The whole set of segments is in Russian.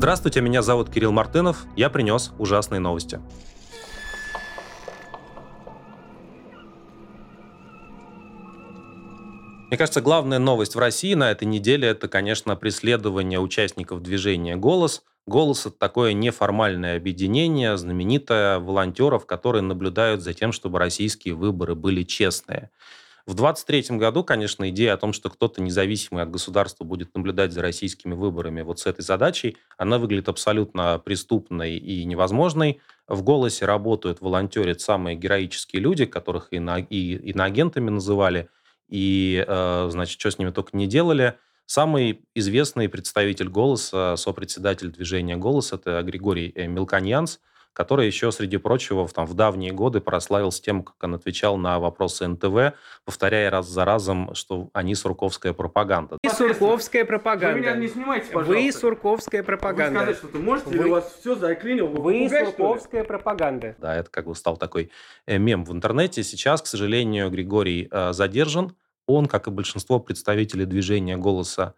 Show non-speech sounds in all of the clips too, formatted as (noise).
Здравствуйте, меня зовут Кирилл Мартынов. Я принес ужасные новости. Мне кажется, главная новость в России на этой неделе – это, конечно, преследование участников движения «Голос». «Голос» – это такое неформальное объединение, знаменитое волонтеров, которые наблюдают за тем, чтобы российские выборы были честные. В 2023 году, конечно, идея о том, что кто-то независимый от государства будет наблюдать за российскими выборами вот с этой задачей, она выглядит абсолютно преступной и невозможной. В «Голосе» работают, волонтерят самые героические люди, которых и, на, и иноагентами называли, и, э, значит, что с ними только не делали. Самый известный представитель «Голоса», сопредседатель движения «Голос» — это Григорий э, Мелконьянс – который еще, среди прочего, в, там, в давние годы прославился тем, как он отвечал на вопросы НТВ, повторяя раз за разом, что они сурковская пропаганда. Вы сурковская пропаганда. Вы меня не снимайте, пожалуйста. Вы сурковская пропаганда. Вы сказать что-то можете, Вы- или у вас все заклинило? Вы, Вы сурковская пропаганда. Да, это как бы стал такой э, мем в интернете. Сейчас, к сожалению, Григорий э, задержан. Он, как и большинство представителей движения «Голоса»,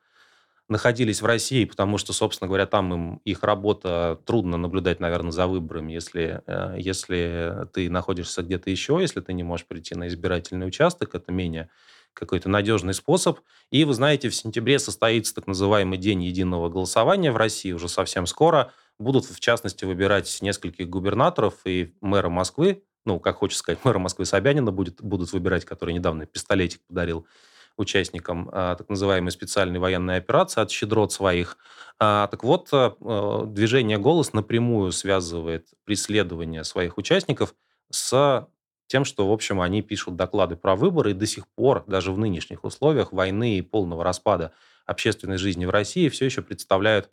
находились в России, потому что, собственно говоря, там им их работа трудно наблюдать, наверное, за выборами, если, э, если ты находишься где-то еще, если ты не можешь прийти на избирательный участок, это менее какой-то надежный способ. И вы знаете, в сентябре состоится так называемый день единого голосования в России, уже совсем скоро. Будут, в частности, выбирать нескольких губернаторов и мэра Москвы, ну, как хочется сказать, мэра Москвы Собянина будет, будут выбирать, который недавно пистолетик подарил участникам а, так называемой специальной военной операции от щедрот своих. А, так вот, а, движение «Голос» напрямую связывает преследование своих участников с тем, что, в общем, они пишут доклады про выборы, и до сих пор, даже в нынешних условиях войны и полного распада общественной жизни в России, все еще представляют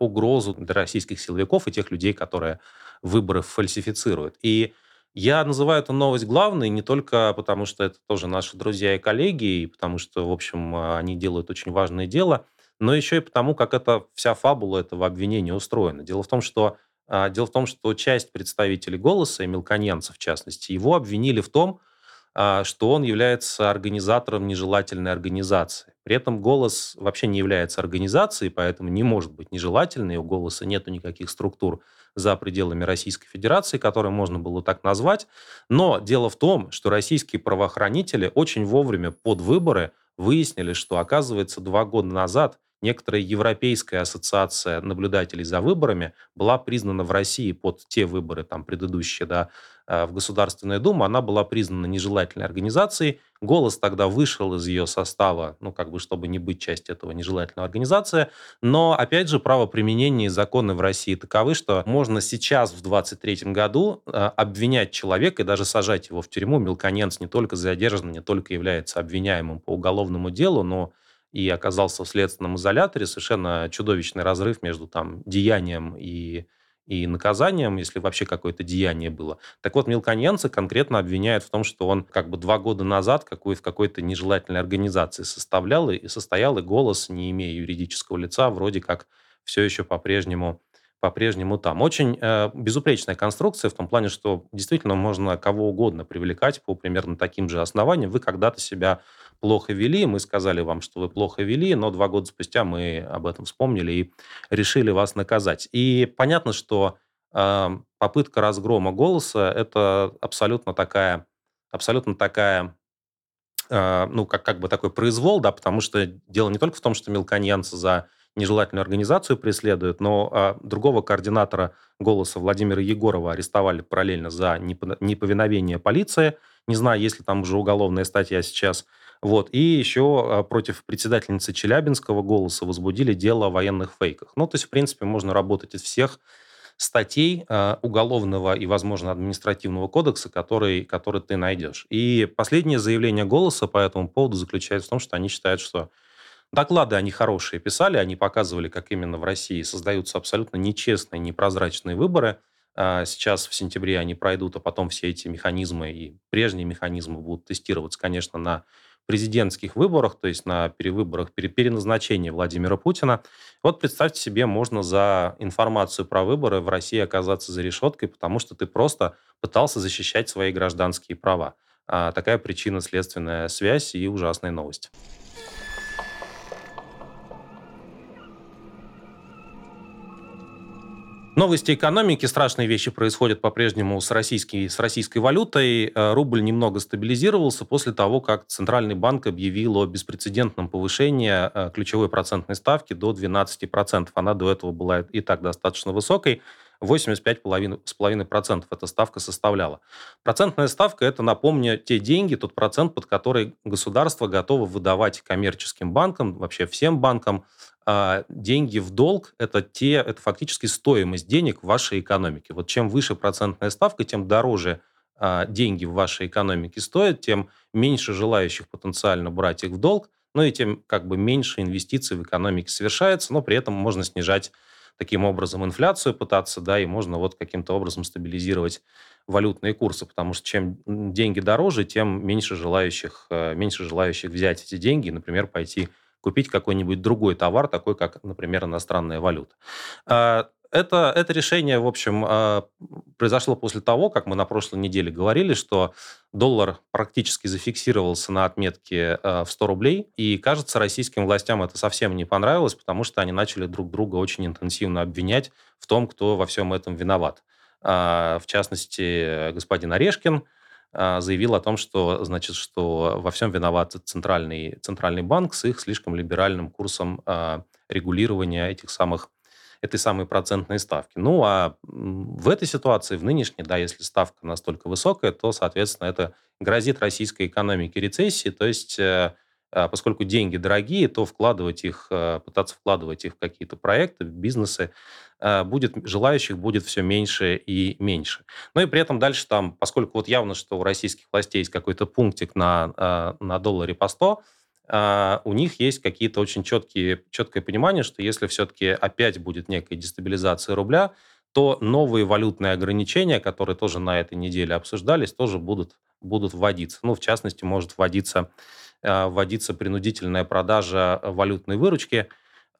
угрозу для российских силовиков и тех людей, которые выборы фальсифицируют. И я называю эту новость главной не только потому, что это тоже наши друзья и коллеги, и потому что, в общем, а, они делают очень важное дело, но еще и потому, как эта вся фабула этого обвинения устроена. Дело в том, что а, Дело в том, что часть представителей «Голоса», и Мелконенца в частности, его обвинили в том, а, что он является организатором нежелательной организации. При этом «Голос» вообще не является организацией, поэтому не может быть нежелательной. У «Голоса» нету никаких структур за пределами Российской Федерации, которые можно было так назвать. Но дело в том, что российские правоохранители очень вовремя под выборы выяснили, что, оказывается, два года назад некоторая Европейская ассоциация наблюдателей за выборами была признана в России под те выборы, там, предыдущие, да, в Государственную Думу, она была признана нежелательной организацией. «Голос» тогда вышел из ее состава, ну, как бы, чтобы не быть частью этого нежелательной организации. Но, опять же, правоприменение и законы в России таковы, что можно сейчас, в 2023 году, э, обвинять человека и даже сажать его в тюрьму. Мелконенц не только задержан, не только является обвиняемым по уголовному делу, но и оказался в следственном изоляторе. Совершенно чудовищный разрыв между там деянием и, и наказанием, если вообще какое-то деяние было. Так вот, мелконенца конкретно обвиняют в том, что он как бы два года назад какой, в какой-то нежелательной организации составлял и состоял, и голос, не имея юридического лица, вроде как все еще по-прежнему по-прежнему там. Очень э, безупречная конструкция в том плане, что действительно можно кого угодно привлекать по примерно таким же основаниям. Вы когда-то себя плохо вели, мы сказали вам, что вы плохо вели, но два года спустя мы об этом вспомнили и решили вас наказать. И понятно, что э, попытка разгрома голоса – это абсолютно такая, абсолютно такая э, ну, как, как бы такой произвол, да, потому что дело не только в том, что мелконьянцы за нежелательную организацию преследуют, но а, другого координатора «Голоса» Владимира Егорова арестовали параллельно за непо- неповиновение полиции. Не знаю, есть ли там уже уголовная статья сейчас. Вот. И еще а, против председательницы Челябинского «Голоса» возбудили дело о военных фейках. Ну, то есть, в принципе, можно работать из всех статей э, уголовного и, возможно, административного кодекса, который, который ты найдешь. И последнее заявление «Голоса» по этому поводу заключается в том, что они считают, что доклады они хорошие писали, они показывали, как именно в России создаются абсолютно нечестные, непрозрачные выборы. А Сейчас в сентябре они пройдут, а потом все эти механизмы и прежние механизмы будут тестироваться, конечно, на президентских выборах, то есть на перевыборах, пере- переназначении Владимира Путина. Вот представьте себе, можно за информацию про выборы в России оказаться за решеткой, потому что ты просто пытался защищать свои гражданские права. А такая причинно-следственная связь и ужасная новость. Новости экономики, страшные вещи происходят по-прежнему с, российской, с российской валютой. Э, рубль немного стабилизировался после того, как Центральный банк объявил о беспрецедентном повышении э, ключевой процентной ставки до 12%. Она до этого была и так достаточно высокой. 85,5% эта ставка составляла. Процентная ставка – это, напомню, те деньги, тот процент, под который государство готово выдавать коммерческим банкам, вообще всем банкам, а деньги в долг – это, те, это фактически стоимость денег в вашей экономике. Вот чем выше процентная ставка, тем дороже а, деньги в вашей экономике стоят, тем меньше желающих потенциально брать их в долг, ну и тем как бы меньше инвестиций в экономике совершается, но при этом можно снижать таким образом инфляцию пытаться, да, и можно вот каким-то образом стабилизировать валютные курсы, потому что чем деньги дороже, тем меньше желающих, э, меньше желающих взять эти деньги, например, пойти купить какой-нибудь другой товар, такой как, например, иностранная валюта. А, это, это решение, в общем, а, произошло после того, как мы на прошлой неделе говорили, что доллар практически зафиксировался на отметке а, в 100 рублей, и, кажется, российским властям это совсем не понравилось, потому что они начали друг друга очень интенсивно обвинять в том, кто во всем этом виноват. В частности, господин Орешкин, заявил о том, что, значит, что во всем виноват центральный, центральный банк с их слишком либеральным курсом а, регулирования этих самых этой самой процентной ставки. Ну, а в этой ситуации, в нынешней, да, если ставка настолько высокая, то, соответственно, это грозит российской экономике рецессии, то есть э, а, поскольку деньги дорогие, то вкладывать их, пытаться вкладывать их в какие-то проекты, бизнесы, Э, будет, желающих будет все меньше и меньше. Ну и при этом дальше там, поскольку вот явно, что у российских властей есть какой-то пунктик на, на долларе по 100, э, у них есть какие-то очень четкие, четкое понимание, что если все-таки опять будет некая дестабилизация рубля, то новые валютные ограничения, которые тоже на этой неделе обсуждались, тоже будут, будут вводиться. Ну, в частности, может вводиться, вводиться принудительная продажа валютной выручки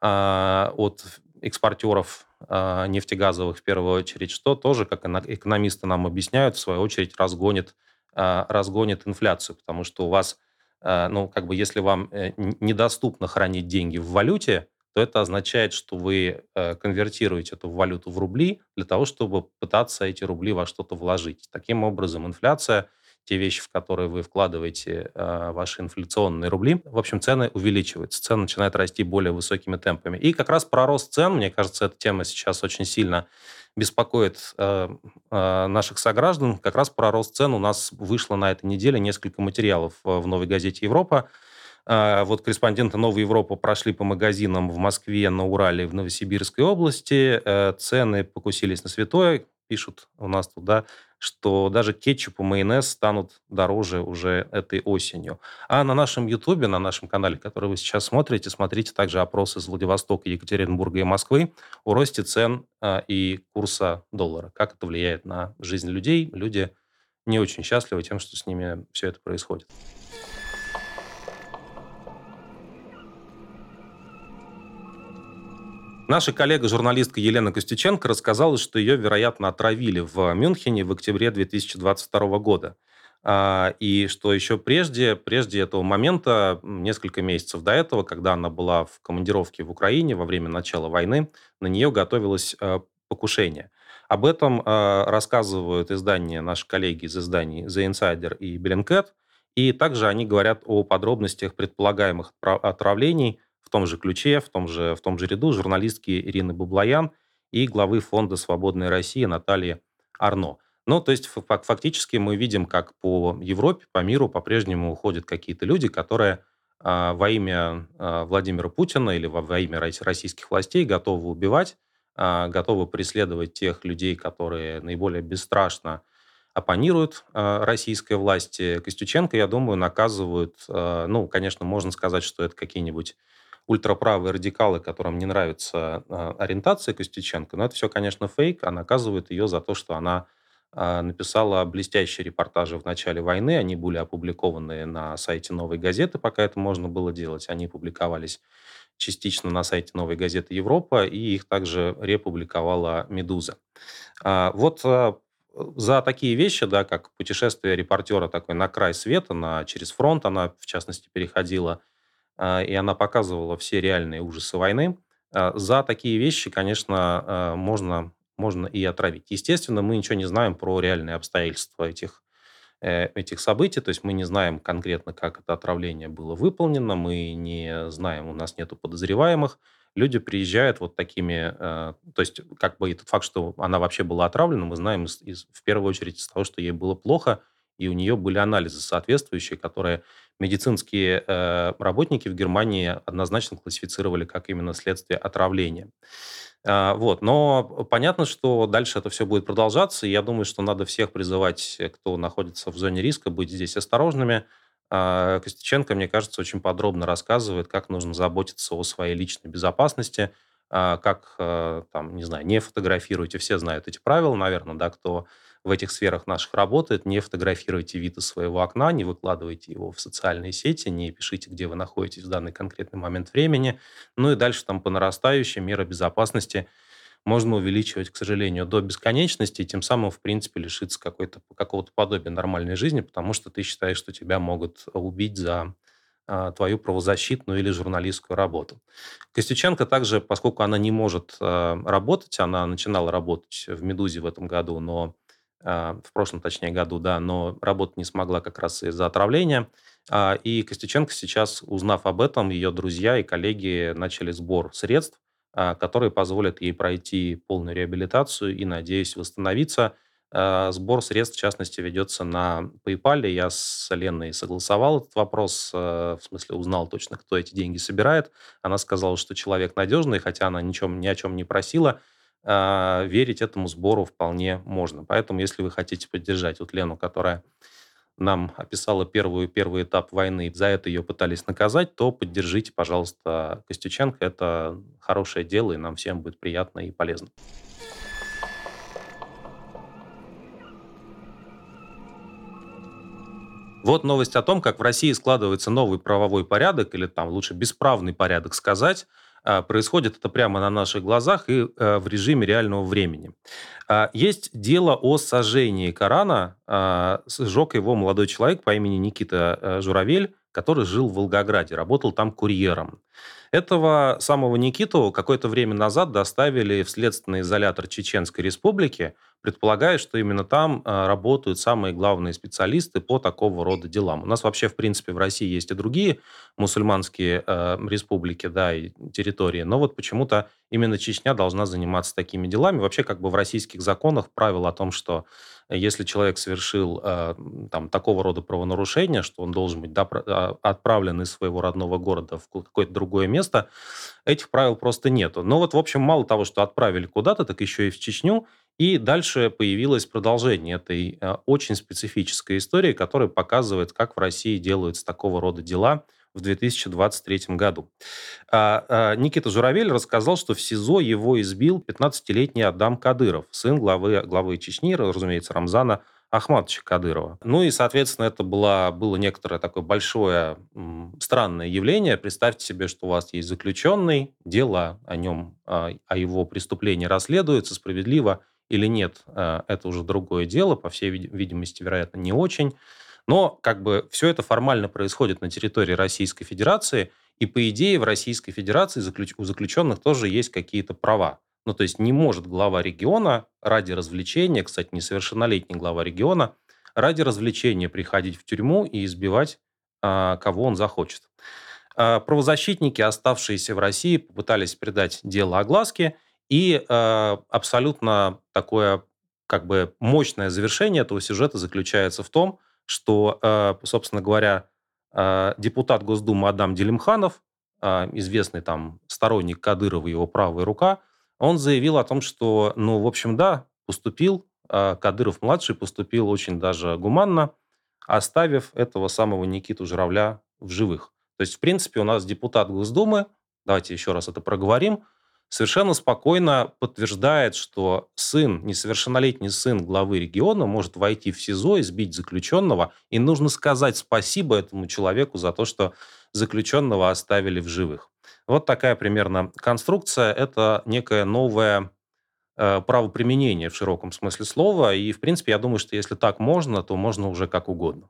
от экспортеров э, нефтегазовых в первую очередь, что тоже, как экономисты нам объясняют, в свою очередь разгонит, разгонит инфляцию, потому что у вас, ну, как бы, если вам э, недоступно хранить деньги в валюте, то это означает, что вы э, конвертируете эту валюту в рубли для того, чтобы пытаться эти рубли во что-то вложить. Таким образом, инфляция – те вещи, в которые вы вкладываете э, ваши инфляционные рубли, в общем, цены увеличиваются, цены начинают расти более высокими темпами. И как раз про рост цен, мне кажется, эта тема сейчас очень сильно беспокоит э, э, наших сограждан. Как раз про рост цен у нас вышло на этой неделе несколько материалов в «Новой газете Европа». Вот корреспонденты «Новой Европы» прошли по магазинам в Москве, на Урале, в Новосибирской области. Э, цены покусились на святое, пишут у нас туда, что даже кетчуп и майонез станут дороже уже этой осенью. А на нашем Ютубе, на нашем канале, который вы сейчас смотрите, смотрите также опросы из Владивостока, Екатеринбурга и Москвы о росте цен а, и курса доллара. Как это влияет на жизнь людей. Люди не очень счастливы тем, что с ними все это происходит. Наша коллега-журналистка Елена Костюченко рассказала, что ее, вероятно, отравили в Мюнхене в октябре 2022 года. А, и что еще прежде, прежде этого момента, несколько месяцев до этого, когда она была в командировке в Украине во время начала войны, на нее готовилось э, покушение. Об этом э, рассказывают издания, наши коллеги из изданий The Insider и Bellingcat, и также они говорят о подробностях предполагаемых отравлений – том же ключе, в том же, в том же ряду журналистки Ирины Бублаян и главы фонда «Свободная Россия» Натальи Арно. Ну, то есть фактически мы видим, как по Европе, по миру по-прежнему уходят какие-то люди, которые а, во имя а, Владимира Путина или во, во имя российских властей готовы убивать, а, готовы преследовать тех людей, которые наиболее бесстрашно оппонируют а, российской власти. Костюченко, я думаю, наказывают, а, ну, конечно, можно сказать, что это какие-нибудь ультраправые радикалы, которым не нравится а, ориентация Костюченко. Но это все, конечно, фейк, а наказывают ее за то, что она а, написала блестящие репортажи в начале войны. Они были опубликованы на сайте «Новой газеты», пока это можно было делать. Они публиковались частично на сайте «Новой газеты Европа», и их также републиковала «Медуза». А, вот за такие вещи, да, как путешествие репортера такой на край света, на, через фронт, она, в частности, переходила и она показывала все реальные ужасы войны. А, за такие вещи, конечно, а, можно можно и отравить. Естественно, мы ничего не знаем про реальные обстоятельства этих, э, этих событий, то есть мы не знаем конкретно, как это отравление было выполнено, мы не знаем, у нас нет подозреваемых, люди приезжают вот такими, то есть как бы этот факт, что она вообще была отравлена, мы знаем из, из, в первую очередь из того, что ей было плохо, и у нее были анализы соответствующие, которые медицинские э, работники в Германии однозначно классифицировали как именно следствие отравления. А, вот. Но понятно, что дальше это все будет продолжаться, я думаю, что надо всех призывать, кто находится в зоне риска, быть здесь осторожными, а, Костюченко, мне кажется, очень подробно рассказывает, как нужно заботиться о своей личной безопасности, а, как, э, там, не знаю, не фотографируйте, все знают эти правила, наверное, да, кто в этих сферах наших работает, не фотографируйте вид из своего окна, не выкладывайте его в социальные сети, не пишите, где вы находитесь в данный конкретный момент времени. Ну и дальше там по нарастающей меры безопасности – можно увеличивать, к сожалению, до бесконечности, и тем самым, в принципе, лишиться какой-то, какого-то подобия нормальной жизни, потому что ты считаешь, что тебя могут убить за а, твою правозащитную или журналистскую работу. Костюченко также, поскольку она не может а, работать, она начинала работать в «Медузе» в этом году, но в прошлом, точнее, году, да, но работать не смогла как раз из-за отравления. А, и Костюченко сейчас, узнав об этом, ее друзья и коллеги начали сбор средств а, которые позволят ей пройти полную реабилитацию и, надеюсь, восстановиться. А, сбор средств, в частности, ведется на PayPal. Я с Леной согласовал этот вопрос, а, в смысле узнал точно, кто эти деньги собирает. Она сказала, что человек надежный, хотя она ничем, ни о чем не просила. Верить этому сбору вполне можно. Поэтому, если вы хотите поддержать вот Лену, которая нам описала первую, первый этап войны, за это ее пытались наказать, то поддержите, пожалуйста, Костюченко. Это хорошее дело, и нам всем будет приятно и полезно. Вот новость о том, как в России складывается новый правовой порядок, или там лучше бесправный порядок сказать, а, происходит это прямо на наших глазах и э, в режиме реального времени. А, есть дело о сожжении Корана. А, сжег его молодой человек по имени Никита Журавель, который жил в Волгограде, работал там курьером. Этого самого Никиту какое-то время назад доставили в следственный изолятор Чеченской Республики, предполагая, что именно там э, работают самые главные специалисты по такого рода делам. У нас вообще, в принципе, в России есть и другие мусульманские э, республики, да, и территории, но вот почему-то именно Чечня должна заниматься такими делами. Вообще, как бы в российских законах правило о том, что если человек совершил э, там такого рода правонарушение, что он должен быть допра- а, отправлен из своего родного города в какое-то другое место, этих правил просто нету. Но вот, в общем, мало того, что отправили куда-то, так еще и в Чечню, и дальше появилось продолжение этой э, очень специфической истории, которая показывает, как в России делаются такого рода дела в 2023 году. А, а, Никита Журавель рассказал, что в СИЗО его избил 15-летний Адам Кадыров, сын главы, главы Чечни, разумеется, Рамзана Ахматовича Кадырова. Ну и, соответственно, это было, было некоторое такое большое странное явление. Представьте себе, что у вас есть заключенный, дело о нем, о его преступлении расследуется справедливо – или нет, э, это уже другое дело, по всей видимости, вероятно, не очень. Но как бы все это формально происходит на территории Российской Федерации, и по идее в Российской Федерации у заключенных тоже есть какие-то права. Ну, то есть не может глава региона ради развлечения, кстати, несовершеннолетний глава региона, ради развлечения приходить в тюрьму и избивать а, кого он захочет. А, правозащитники, оставшиеся в России, попытались придать дело огласке, и э, абсолютно такое как бы мощное завершение этого сюжета заключается в том, что, собственно говоря, депутат Госдумы Адам Делимханов, известный там сторонник Кадырова, его правая рука, он заявил о том, что, ну, в общем, да, поступил, э, Кадыров-младший поступил очень даже гуманно, оставив этого самого Никиту Журавля в живых. То есть, в принципе, у нас депутат Госдумы, давайте еще раз это проговорим, совершенно спокойно подтверждает, что сын, несовершеннолетний сын главы региона может войти в СИЗО, избить заключенного, и нужно сказать спасибо этому человеку за то, что заключенного оставили в живых. Вот такая примерно конструкция. Это некое новое э, правоприменение в широком смысле слова. И, в принципе, я думаю, что если так можно, то можно уже как угодно.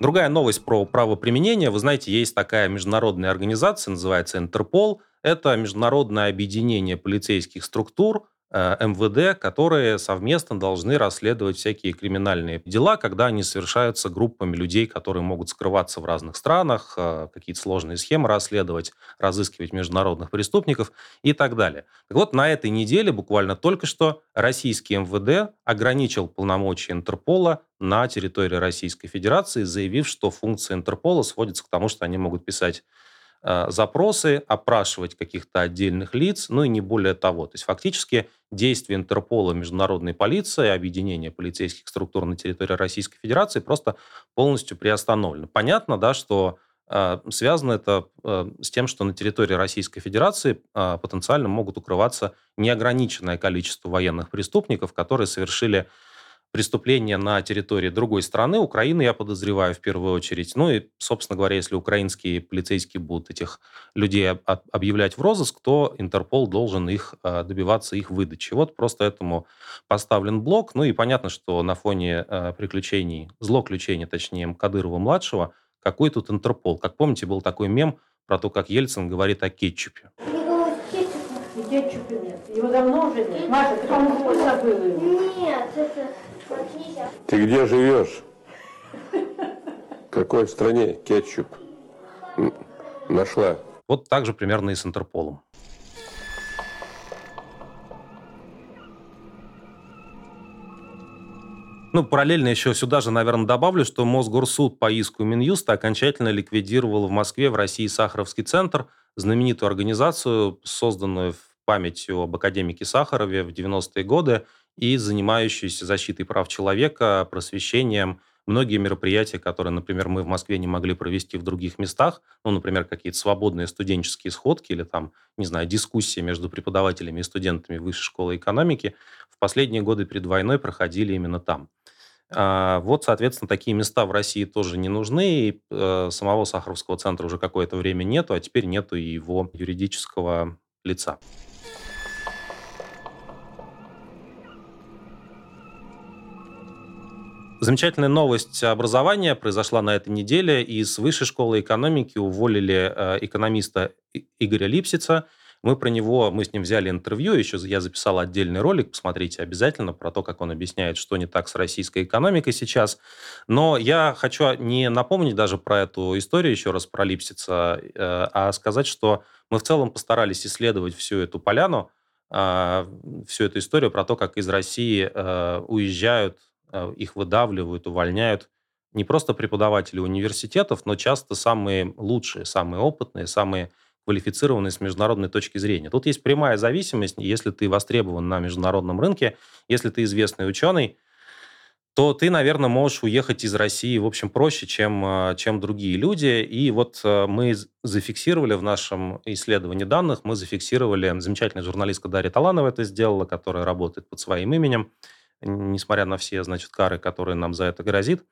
Другая новость про правоприменение. Вы знаете, есть такая международная организация, называется Интерпол. Это международное объединение полицейских структур, МВД, которые совместно должны расследовать всякие криминальные дела, когда они совершаются группами людей, которые могут скрываться в разных странах, э, какие-то сложные схемы расследовать, разыскивать международных преступников и так далее. Так вот, на этой неделе, буквально только что, российский МВД ограничил полномочия Интерпола на территории Российской Федерации, заявив, что функция Интерпола сводится к тому, что они могут писать Э, запросы, опрашивать каких-то отдельных лиц, ну и не более того. То есть фактически действия Интерпола, международной полиции, объединения полицейских структур на территории Российской Федерации просто полностью приостановлены. Понятно, да, что э, связано это э, с тем, что на территории Российской Федерации потенциально могут укрываться неограниченное количество военных преступников, которые совершили преступления на территории другой страны, Украины, я подозреваю, в первую очередь. Ну и, собственно говоря, если украинские полицейские будут этих людей объявлять в розыск, то Интерпол должен их а, добиваться их выдачи. Вот просто этому поставлен блок. Ну и понятно, что на фоне а, приключений, злоключений, точнее, Кадырова-младшего, какой тут Интерпол? Как помните, был такой мем про то, как Ельцин говорит о кетчупе. Кетчупа нет. Его давно уже нет. Маша, ты, по-моему, забыла его. Нет, это... Ты где живешь? В какой стране кетчуп нашла? Вот так же примерно и с Интерполом. Ну, параллельно еще сюда же, наверное, добавлю, что Мосгорсуд по иску Минюста окончательно ликвидировал в Москве в России Сахаровский центр, знаменитую организацию, созданную в памятью об академике Сахарове в 90-е годы, и занимающиеся защитой прав человека, просвещением. Многие мероприятия, которые, например, мы в Москве не могли провести в других местах, ну, например, какие-то свободные студенческие сходки или там, не знаю, дискуссии между преподавателями и студентами Высшей школы экономики, в последние годы перед войной проходили именно там. А, вот, соответственно, такие места в России тоже не нужны, и э, самого Сахаровского центра уже какое-то время нету, а теперь нету и его юридического лица. Замечательная новость образования произошла на этой неделе. Из Высшей школы экономики уволили э, экономиста Игоря Липсица. Мы про него, мы с ним взяли интервью, еще я записал отдельный ролик, посмотрите обязательно про то, как он объясняет, что не так с российской экономикой сейчас. Но я хочу не напомнить даже про эту историю еще раз про Липсица, э, а сказать, что мы в целом постарались исследовать всю эту поляну, а, всю эту историю про то, как из России э, уезжают их выдавливают, увольняют не просто преподаватели университетов, но часто самые лучшие, самые опытные, самые квалифицированные с международной точки зрения. Тут есть прямая зависимость, если ты востребован на международном рынке, если ты известный ученый, то ты, наверное, можешь уехать из России, в общем, проще, чем, э, чем другие люди. И вот э, мы зафиксировали в нашем исследовании данных, мы зафиксировали, замечательная журналистка Дарья Таланова это сделала, которая работает под своим именем, несмотря на все, значит, кары, которые нам за это грозит.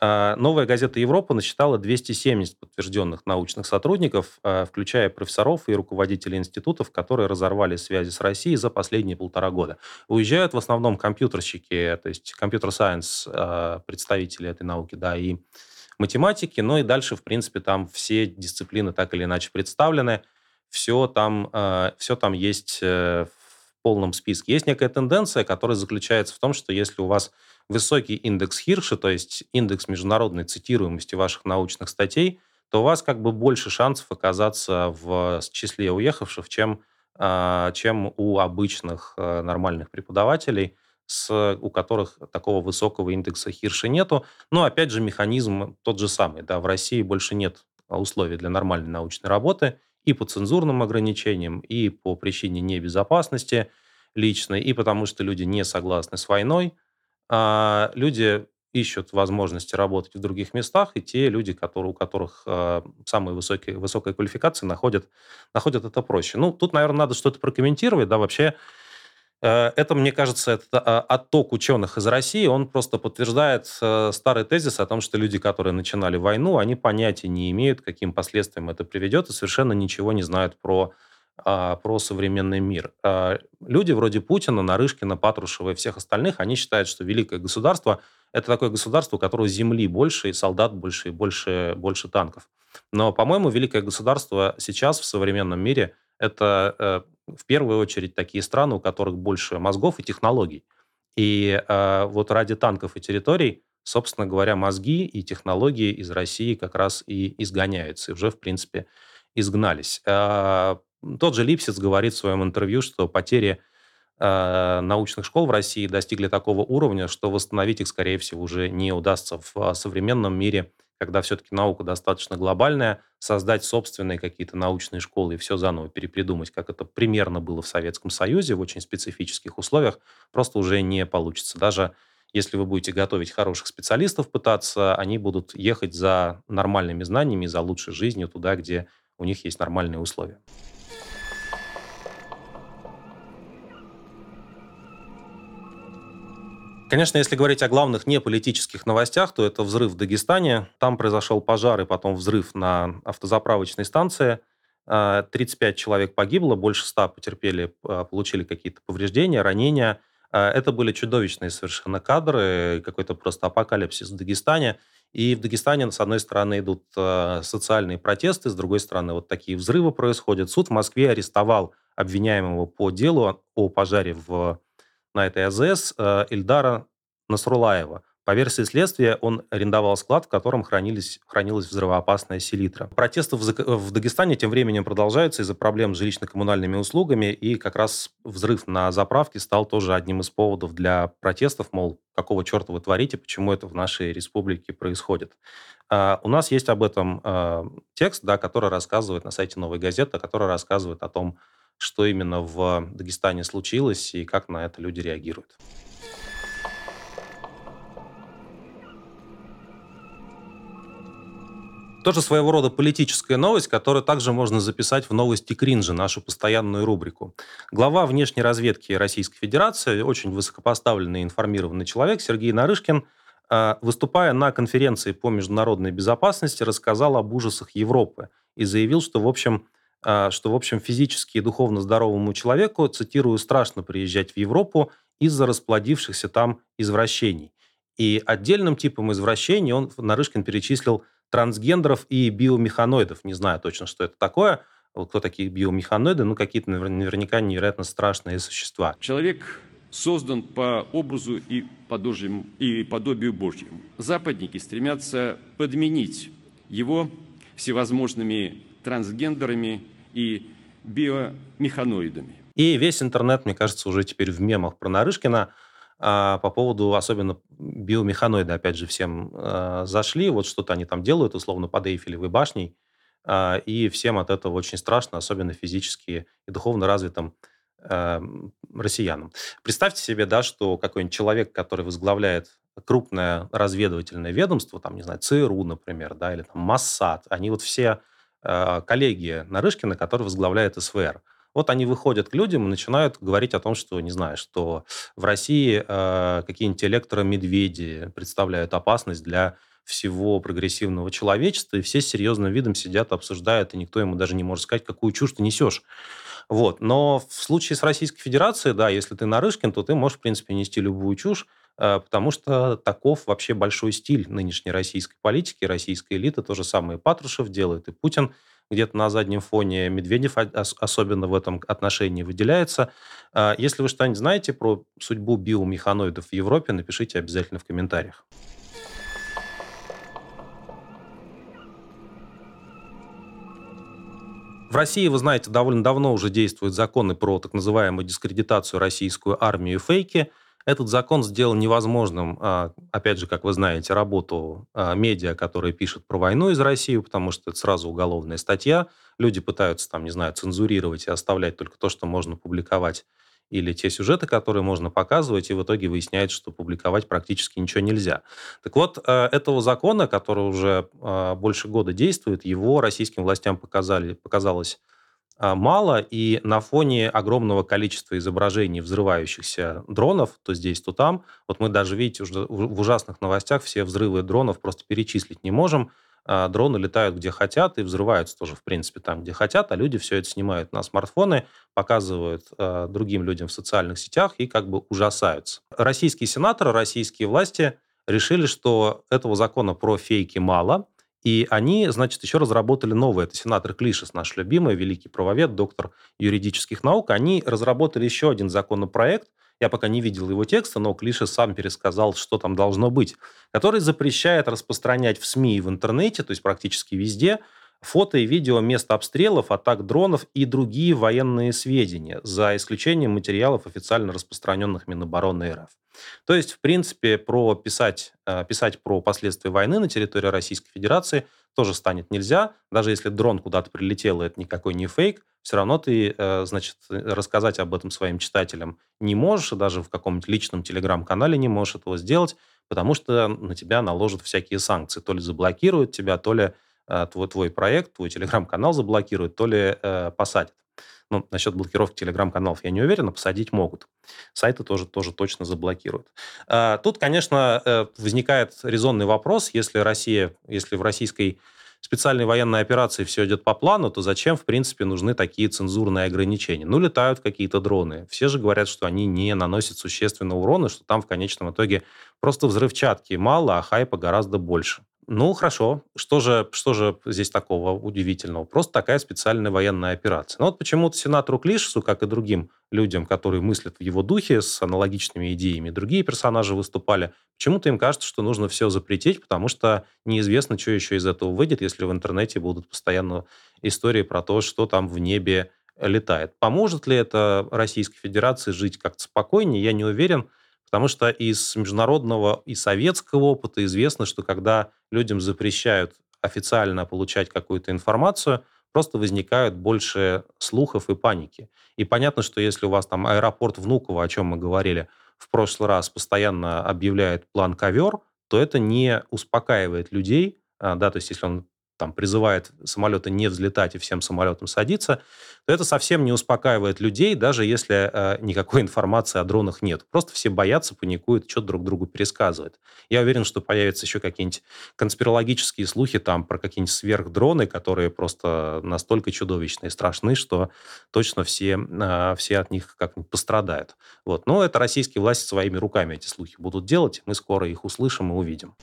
А, новая газета «Европа» насчитала 270 подтвержденных научных сотрудников, а, включая профессоров и руководителей институтов, которые разорвали связи с Россией за последние полтора года. Уезжают в основном компьютерщики, то есть компьютер-сайенс а, представители этой науки, да, и математики, но и дальше, в принципе, там все дисциплины так или иначе представлены, все там, все там есть э, полном списке. Есть некая тенденция, которая заключается в том, что если у вас высокий индекс Хирша, то есть индекс международной цитируемости ваших научных статей, то у вас как бы больше шансов оказаться в числе уехавших, чем, а, чем у обычных э, нормальных преподавателей, с, у которых такого высокого индекса Хирша нету. Но, опять же, механизм тот же самый. Да, в России больше нет условий для нормальной научной работы, и по цензурным ограничениям, и по причине небезопасности личной, и потому что люди не согласны с войной. А люди ищут возможности работать в других местах, и те люди, которые, у которых э, самые высокие, высокая квалификация, находят, находят это проще. Ну, тут, наверное, надо что-то прокомментировать. Да, вообще это, мне кажется, это а, отток ученых из России, он просто подтверждает э, старый тезис о том, что люди, которые начинали войну, они понятия не имеют, каким последствиям это приведет, и совершенно ничего не знают про а, про современный мир. А, люди вроде Путина, Нарышкина, Патрушева и всех остальных, они считают, что великое государство – это такое государство, у которого земли больше, и солдат больше, и больше, больше танков. Но, по-моему, великое государство сейчас в современном мире – это э, в первую очередь такие страны, у которых больше мозгов и технологий. И э, вот ради танков и территорий, собственно говоря, мозги и технологии из России как раз и изгоняются, и уже, в принципе, изгнались. А, тот же Липсиц говорит в своем интервью, что потери э, научных школ в России достигли такого уровня, что восстановить их, скорее всего, уже не удастся в современном мире, когда все-таки наука достаточно глобальная, создать собственные какие-то научные школы и все заново перепридумать, как это примерно было в Советском Союзе в очень специфических условиях, просто уже не получится. Даже если вы будете готовить хороших специалистов, пытаться, они будут ехать за нормальными знаниями, за лучшей жизнью туда, где у них есть нормальные условия. Конечно, если говорить о главных неполитических новостях, то это взрыв в Дагестане. Там произошел пожар и потом взрыв на автозаправочной станции. 35 а, человек погибло, больше 100 потерпели, а, получили какие-то повреждения, ранения. А, это были чудовищные совершенно кадры, какой-то просто апокалипсис в Дагестане. И в Дагестане, с одной стороны, идут социальные протесты, с другой стороны, вот такие взрывы происходят. Суд в Москве арестовал обвиняемого по делу о пожаре в на этой АЗС э, Ильдара Насрулаева. По версии следствия, он арендовал склад, в котором хранились, хранилась взрывоопасная селитра. Протесты в, в Дагестане тем временем продолжаются из-за проблем с жилищно-коммунальными услугами, и как раз взрыв на заправке стал тоже одним из поводов для протестов, мол, какого черта вы творите, почему это в нашей республике происходит. Uh, у нас есть об этом uh, текст, да, который рассказывает на сайте «Новой газеты», который рассказывает о том, что именно в Дагестане случилось и как на это люди реагируют. Тоже своего рода политическая новость, которую также можно записать в новости кринжа, нашу постоянную рубрику. Глава внешней разведки Российской Федерации, очень высокопоставленный и информированный человек Сергей Нарышкин, э, выступая на конференции по международной безопасности, рассказал об ужасах Европы и заявил, что, в общем, что, в общем, физически и духовно здоровому человеку, цитирую, страшно приезжать в Европу из-за расплодившихся там извращений. И отдельным типом извращений он, Нарышкин, перечислил трансгендеров и биомеханоидов. Не знаю точно, что это такое. Вот кто такие биомеханоиды? Ну, какие-то наверняка невероятно страшные существа. Человек создан по образу и подобию, и подобию Божьему. Западники стремятся подменить его всевозможными трансгендерами и биомеханоидами. И весь интернет, мне кажется, уже теперь в мемах про Нарышкина а, по поводу особенно биомеханоида, опять же, всем а, зашли. Вот что-то они там делают, условно, под Эйфелевой башней. А, и всем от этого очень страшно, особенно физически и духовно развитым а, россиянам. Представьте себе, да, что какой-нибудь человек, который возглавляет крупное разведывательное ведомство, там, не знаю, ЦРУ, например, да, или там Моссад, они вот все коллеги Нарышкина, который возглавляет СВР. Вот они выходят к людям и начинают говорить о том, что, не знаю, что в России э, какие-нибудь электромедведи представляют опасность для всего прогрессивного человечества, и все с серьезным видом сидят, обсуждают, и никто ему даже не может сказать, какую чушь ты несешь. Вот. Но в случае с Российской Федерацией, да, если ты Нарышкин, то ты можешь, в принципе, нести любую чушь, э, потому что таков вообще большой стиль нынешней российской политики, российской элиты. То же самое Патрушев делает, и Путин где-то на заднем фоне. Медведев особенно в этом отношении выделяется. Э, если вы что-нибудь знаете про судьбу биомеханоидов в Европе, напишите обязательно в комментариях. В России, вы знаете, довольно давно уже действуют законы про так называемую дискредитацию российскую армию и фейки. Этот закон сделал невозможным, а, опять же, как вы знаете, работу а, медиа, которые пишут про войну из России, потому что это сразу уголовная статья. Люди пытаются, там, не знаю, цензурировать и оставлять только то, что можно публиковать или те сюжеты, которые можно показывать, и в итоге выясняется, что публиковать практически ничего нельзя. Так вот, э, этого закона, который уже э, больше года действует, его российским властям показали, показалось мало, и на фоне огромного количества изображений взрывающихся дронов, то здесь, то там, вот мы даже, видите, уже в ужасных новостях все взрывы дронов просто перечислить не можем, а, дроны летают где хотят и взрываются тоже, в принципе, там, где хотят, а люди все это снимают на смартфоны, показывают э, другим людям в социальных сетях и как бы ужасаются. Российские сенаторы, российские власти решили, что этого закона про фейки мало, и они, значит, еще разработали новое. Это сенатор Клишес, наш любимый, великий правовед, доктор юридических наук. Они разработали еще один законопроект, я пока не видел его текста, но Клише сам пересказал, что там должно быть, который запрещает распространять в СМИ и в интернете, то есть практически везде, фото и видео мест обстрелов, атак дронов и другие военные сведения, за исключением материалов, официально распространенных Минобороны РФ. То есть, в принципе, про писать, э, писать про последствия войны на территории Российской Федерации тоже станет нельзя. Даже если дрон куда-то прилетел, это никакой не фейк, все равно ты, э, значит, рассказать об этом своим читателям не можешь, и даже в каком-нибудь личном телеграм-канале не можешь этого сделать, потому что на тебя наложат всякие санкции. То ли заблокируют тебя, то ли э, твой, твой проект, твой телеграм-канал заблокируют, то ли э, посадят. Ну, насчет блокировки телеграм-каналов я не уверен, но посадить могут. Сайты тоже, тоже точно заблокируют. А, тут, конечно, э, возникает резонный вопрос, если Россия, если в российской специальной военной операции все идет по плану, то зачем, в принципе, нужны такие цензурные ограничения? Ну, летают какие-то дроны. Все же говорят, что они не наносят существенного урона, что там в конечном итоге просто взрывчатки мало, а хайпа гораздо больше. Ну, хорошо. Что же, что же здесь такого удивительного? Просто такая специальная военная операция. Но вот почему-то сенатору Клишесу, как и другим людям, которые мыслят в его духе с аналогичными идеями, другие персонажи выступали, почему-то им кажется, что нужно все запретить, потому что неизвестно, что еще из этого выйдет, если в интернете будут постоянно истории про то, что там в небе летает. Поможет ли это Российской Федерации жить как-то спокойнее, я не уверен. Потому что из международного и советского опыта известно, что когда людям запрещают официально получать какую-то информацию, просто возникают больше слухов и паники. И понятно, что если у вас там аэропорт Внуково, о чем мы говорили в прошлый раз, постоянно объявляет план ковер, то это не успокаивает людей, а, да, то есть если он там призывает самолеты не взлетать и всем самолетам садиться, то это совсем не успокаивает людей, даже если э, никакой (laughs) информации о дронах нет. Просто все боятся, паникуют, что друг другу пересказывают. Я уверен, что появятся еще какие-нибудь конспирологические слухи там про какие-нибудь сверхдроны, которые просто настолько чудовищные и страшны, что точно все, э, все от них как-нибудь пострадают. Вот. Но это российские власти своими руками эти слухи будут делать. Мы скоро их услышим и увидим.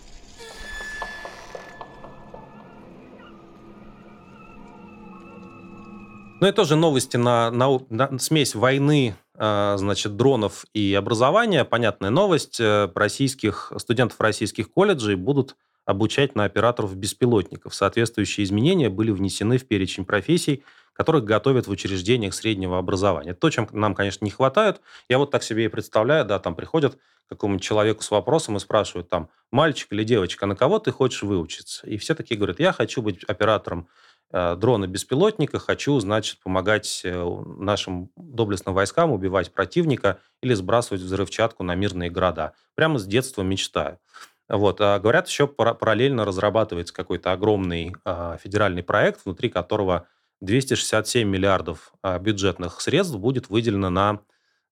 Ну и тоже новости на, на, на смесь войны, э, значит, дронов и образования. Понятная новость. Э, российских, студентов российских колледжей будут обучать на операторов беспилотников. Соответствующие изменения были внесены в перечень профессий, которых готовят в учреждениях среднего образования. то, чем нам, конечно, не хватает. Я вот так себе и представляю, да, там приходят к какому-нибудь человеку с вопросом и спрашивают там, мальчик или девочка, на кого ты хочешь выучиться? И все такие говорят, я хочу быть оператором дрона беспилотника, хочу, значит, помогать э, нашим доблестным войскам убивать противника или сбрасывать взрывчатку на мирные города. Прямо с детства мечтаю. Вот. А говорят, еще параллельно разрабатывается какой-то огромный а, федеральный проект, внутри которого 267 миллиардов а, бюджетных средств будет выделено на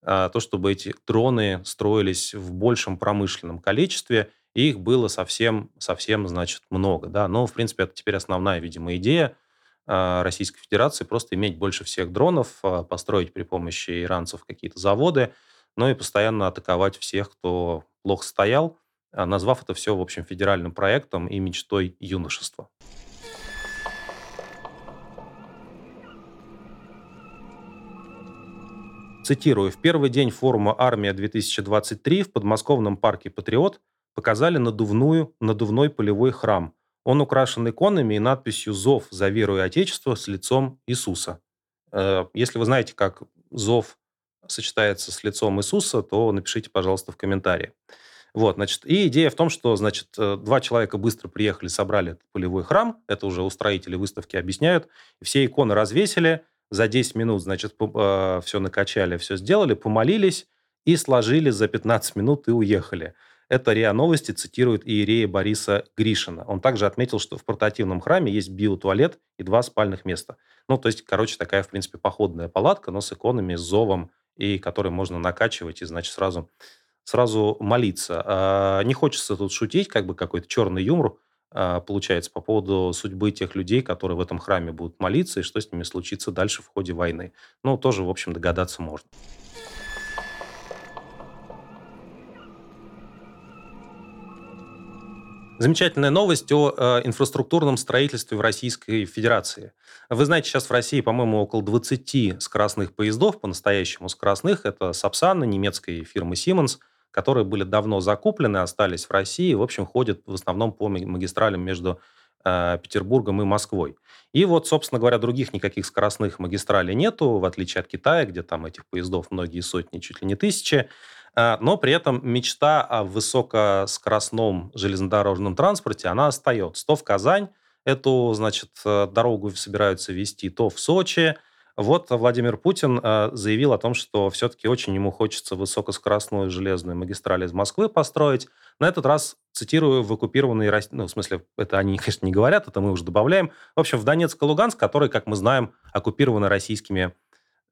а, то, чтобы эти дроны строились в большем промышленном количестве, и их было совсем, совсем, значит, много. Да? Но, в принципе, это теперь основная, видимо, идея Российской Федерации просто иметь больше всех дронов, а, построить при помощи иранцев какие-то заводы, ну и постоянно атаковать всех, кто плохо стоял, а, назвав это все, в общем, федеральным проектом и мечтой юношества. Цитирую. «В первый день форума «Армия-2023» в подмосковном парке «Патриот» показали надувную, надувной полевой храм – он украшен иконами и надписью «Зов за веру и Отечество» с лицом Иисуса. Э, если вы знаете, как зов сочетается с лицом Иисуса, то напишите, пожалуйста, в комментарии. Вот, значит, и идея в том, что, значит, э, два человека быстро приехали, собрали этот полевой храм, это уже устроители выставки объясняют, все иконы развесили, за 10 минут, значит, э, все накачали, все сделали, помолились и сложили за 15 минут и уехали. Это РИА Новости цитирует иерея Бориса Гришина. Он также отметил, что в портативном храме есть биотуалет и два спальных места. Ну, то есть, короче, такая, в принципе, походная палатка, но с иконами, с зовом, и который можно накачивать и, значит, сразу, сразу молиться. А, не хочется тут шутить, как бы какой-то черный юмор а, получается, по поводу судьбы тех людей, которые в этом храме будут молиться, и что с ними случится дальше в ходе войны. Ну, тоже, в общем, догадаться можно. Замечательная новость о э, инфраструктурном строительстве в Российской Федерации. Вы знаете, сейчас в России, по-моему, около 20 скоростных поездов, по-настоящему скоростных. Это Сапсана, немецкой фирмы Siemens – которые были давно закуплены, остались в России, в общем, ходят в основном по магистралям между э, Петербургом и Москвой. И вот, собственно говоря, других никаких скоростных магистралей нету, в отличие от Китая, где там этих поездов многие сотни, чуть ли не тысячи. Э, но при этом мечта о высокоскоростном железнодорожном транспорте, она остается. То в Казань эту, значит, э, дорогу собираются вести, то в Сочи – вот Владимир Путин э, заявил о том, что все-таки очень ему хочется высокоскоростную железную магистраль из Москвы построить. На этот раз, цитирую, в оккупированные... Ну, в смысле, это они, (laughs) конечно, не говорят, это мы уже добавляем. В общем, в Донецк и Луганск, который, как мы знаем, оккупированы российскими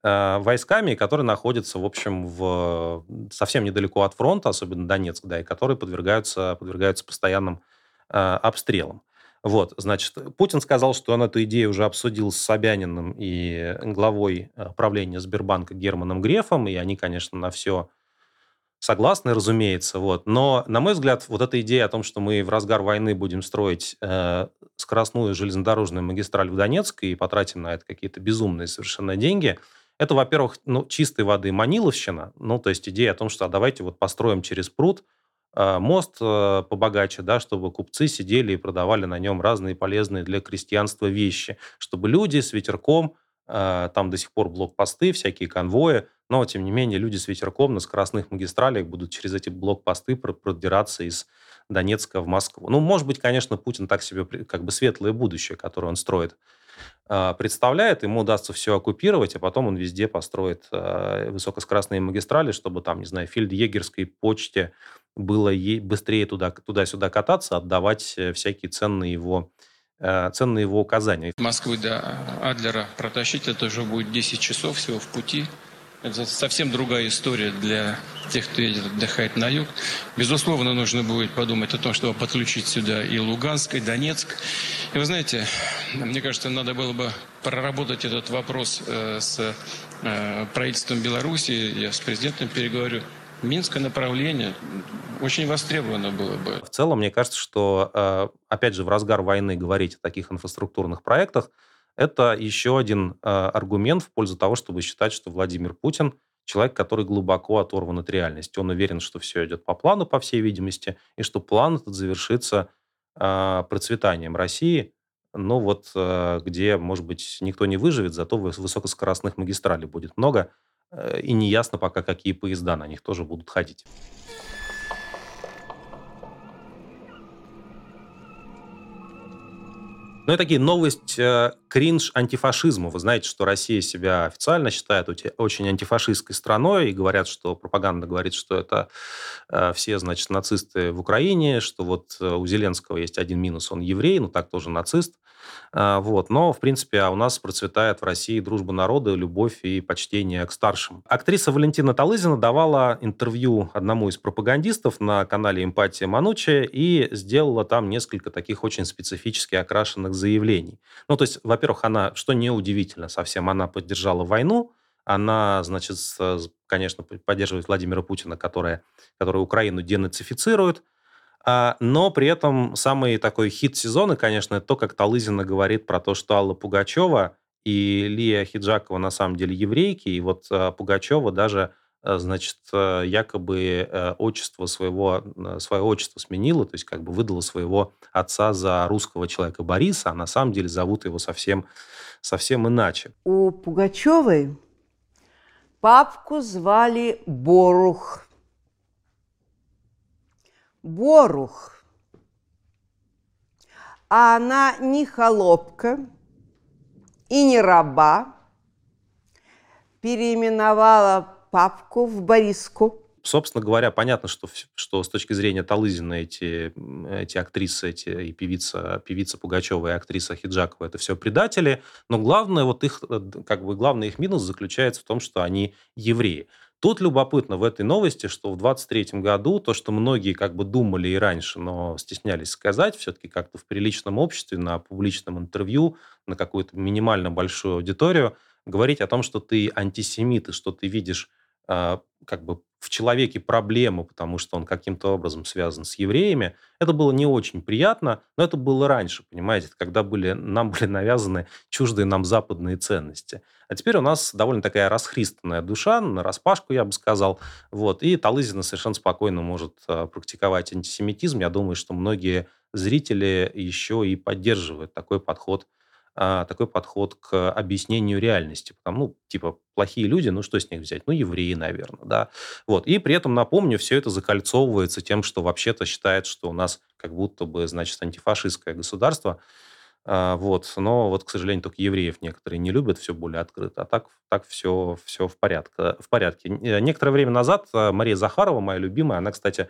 войсками, которые находятся, в общем, в, совсем недалеко от фронта, особенно Донецк, да, и которые подвергаются, подвергаются постоянным э, обстрелам. Вот, значит, Путин сказал, что он эту идею уже обсудил с Собяниным и главой э, правления Сбербанка Германом Грефом, и они, конечно, на все согласны, разумеется. Вот. Но, на мой взгляд, вот эта идея о том, что мы в разгар войны будем строить э, скоростную железнодорожную магистраль в Донецк и потратим на это какие-то безумные совершенно деньги, это, во-первых, ну, чистой воды маниловщина. Ну, то есть идея о том, что а давайте вот построим через пруд – а, мост э, побогаче, да, чтобы купцы сидели и продавали на нем разные полезные для крестьянства вещи, чтобы люди с ветерком, а, там до сих пор блокпосты, всякие конвои, но, тем не менее, люди с ветерком на скоростных магистралях будут через эти блокпосты продираться из Донецка в Москву. Ну, может быть, конечно, Путин так себе как бы светлое будущее, которое он строит, представляет, ему удастся все оккупировать, а потом он везде построит высокоскоростные магистрали, чтобы там, не знаю, фельдъегерской почте было быстрее туда, туда-сюда кататься, отдавать э, всякие ценные его, э, ценные его указания. Москвы до Адлера протащить, это уже будет 10 часов всего в пути. Это совсем другая история для тех, кто едет отдыхать на юг. Безусловно, нужно будет подумать о том, чтобы подключить сюда и Луганск, и Донецк. И вы знаете, мне кажется, надо было бы проработать этот вопрос э, с правительством Беларуси. Я с президентом переговорю. Минское направление очень востребовано было бы. В целом, мне кажется, что, э, опять же, в разгар войны говорить о таких инфраструктурных проектах, это еще один э, аргумент в пользу того, чтобы считать, что Владимир Путин человек, который глубоко оторван от реальности. Он уверен, что все идет по плану, по всей видимости, и что план этот завершится э, процветанием России, ну вот где, может быть, никто не выживет, зато высокоскоростных магистралей будет много, Э, и не ясно пока, какие поезда на них тоже будут ходить. Ну и такие новость э, кринж антифашизму. Вы знаете, что Россия себя официально считает очень антифашистской страной и говорят, что пропаганда говорит, что это э, все, значит, нацисты в Украине, что вот э, у Зеленского есть один минус, он еврей, ну так тоже нацист. А, вот. Но, в принципе, а у нас процветает в России дружба народа, любовь и почтение к старшим. Актриса Валентина Талызина давала интервью одному из пропагандистов на канале «Эмпатия Манучи» и сделала там несколько таких очень специфически окрашенных заявлений. Ну, то есть, во-первых, она, что неудивительно совсем, она поддержала войну, она, значит, конечно, поддерживает Владимира Путина, которая, который Украину денацифицирует, а, но при этом самый такой хит сезона, конечно, это то, как Талызина говорит про то, что Алла Пугачева и Лия Хиджакова на самом деле еврейки, и вот а, Пугачева даже а, значит, якобы отчество своего, свое отчество сменила, то есть как бы выдала своего отца за русского человека Бориса, а на самом деле зовут его совсем, совсем иначе. У Пугачевой папку звали Борух. Борух. А она не холопка и не раба, переименовала папку в Бориску. Собственно говоря, понятно, что, что с точки зрения Талызина эти, эти актрисы, эти и певица, певица Пугачева и актриса Хиджакова, это все предатели, но главное, вот их, как бы главный их минус заключается в том, что они евреи. Тут любопытно в этой новости, что в 23 году то, что многие как бы думали и раньше, но стеснялись сказать, все-таки как-то в приличном обществе, на публичном интервью, на какую-то минимально большую аудиторию, говорить о том, что ты антисемит и что ты видишь как бы в человеке проблему, потому что он каким-то образом связан с евреями, это было не очень приятно, но это было раньше, понимаете, когда были, (laughs) нам были навязаны чуждые нам западные ценности. А теперь у нас довольно такая расхристанная душа, на распашку, я бы сказал, вот, и Талызина совершенно спокойно может э, практиковать антисемитизм. Я думаю, что многие зрители еще и поддерживают такой подход а, такой подход к объяснению реальности. Потому, ну, типа, плохие люди, ну, что с них взять? Ну, евреи, наверное, да. Вот. И при этом, напомню, все это закольцовывается тем, что вообще-то считает, что у нас как будто бы, значит, антифашистское государство, а, вот. Но вот, к сожалению, только евреев некоторые не любят, все более открыто. А так, так все, все в, порядке, в порядке. Некоторое время назад а, Мария Захарова, моя любимая, она, кстати,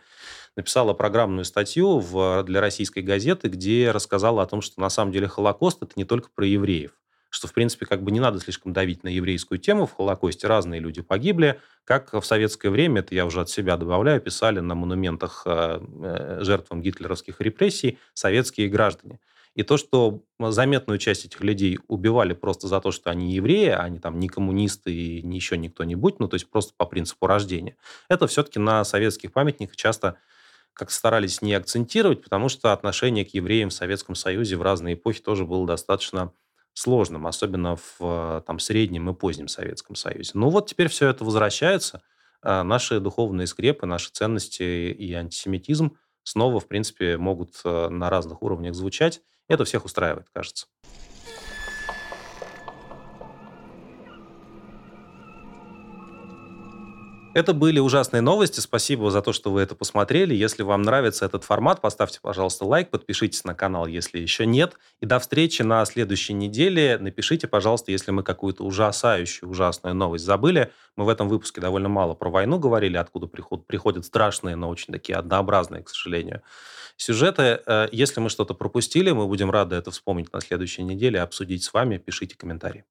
написала программную статью в, для российской газеты, где рассказала о том, что на самом деле Холокост – это не только про евреев что, в принципе, как бы не надо слишком давить на еврейскую тему. В Холокосте разные люди погибли. Как в советское время, это я уже от себя добавляю, писали на монументах э, э, жертвам гитлеровских репрессий советские граждане. И то, что заметную часть этих людей убивали просто за то, что они евреи, а они там не коммунисты и еще никто не будь, ну, то есть просто по принципу рождения, это все-таки на советских памятниках часто как старались не акцентировать, потому что отношение к евреям в Советском Союзе в разные эпохи тоже было достаточно сложным, особенно в там, среднем и позднем Советском Союзе. Ну вот теперь все это возвращается. А наши духовные скрепы, наши ценности и антисемитизм снова, в принципе, могут э, на разных уровнях звучать. Это всех устраивает, кажется. Это были ужасные новости. Спасибо за то, что вы это посмотрели. Если вам нравится этот формат, поставьте, пожалуйста, лайк, подпишитесь на канал, если еще нет. И до встречи на следующей неделе. Напишите, пожалуйста, если мы какую-то ужасающую, ужасную новость забыли. Мы в этом выпуске довольно мало про войну говорили, откуда приход, приходят страшные, но очень такие однообразные, к сожалению, сюжеты. Э, если мы что-то пропустили, мы будем рады это вспомнить на следующей неделе, обсудить с вами. Пишите комментарии.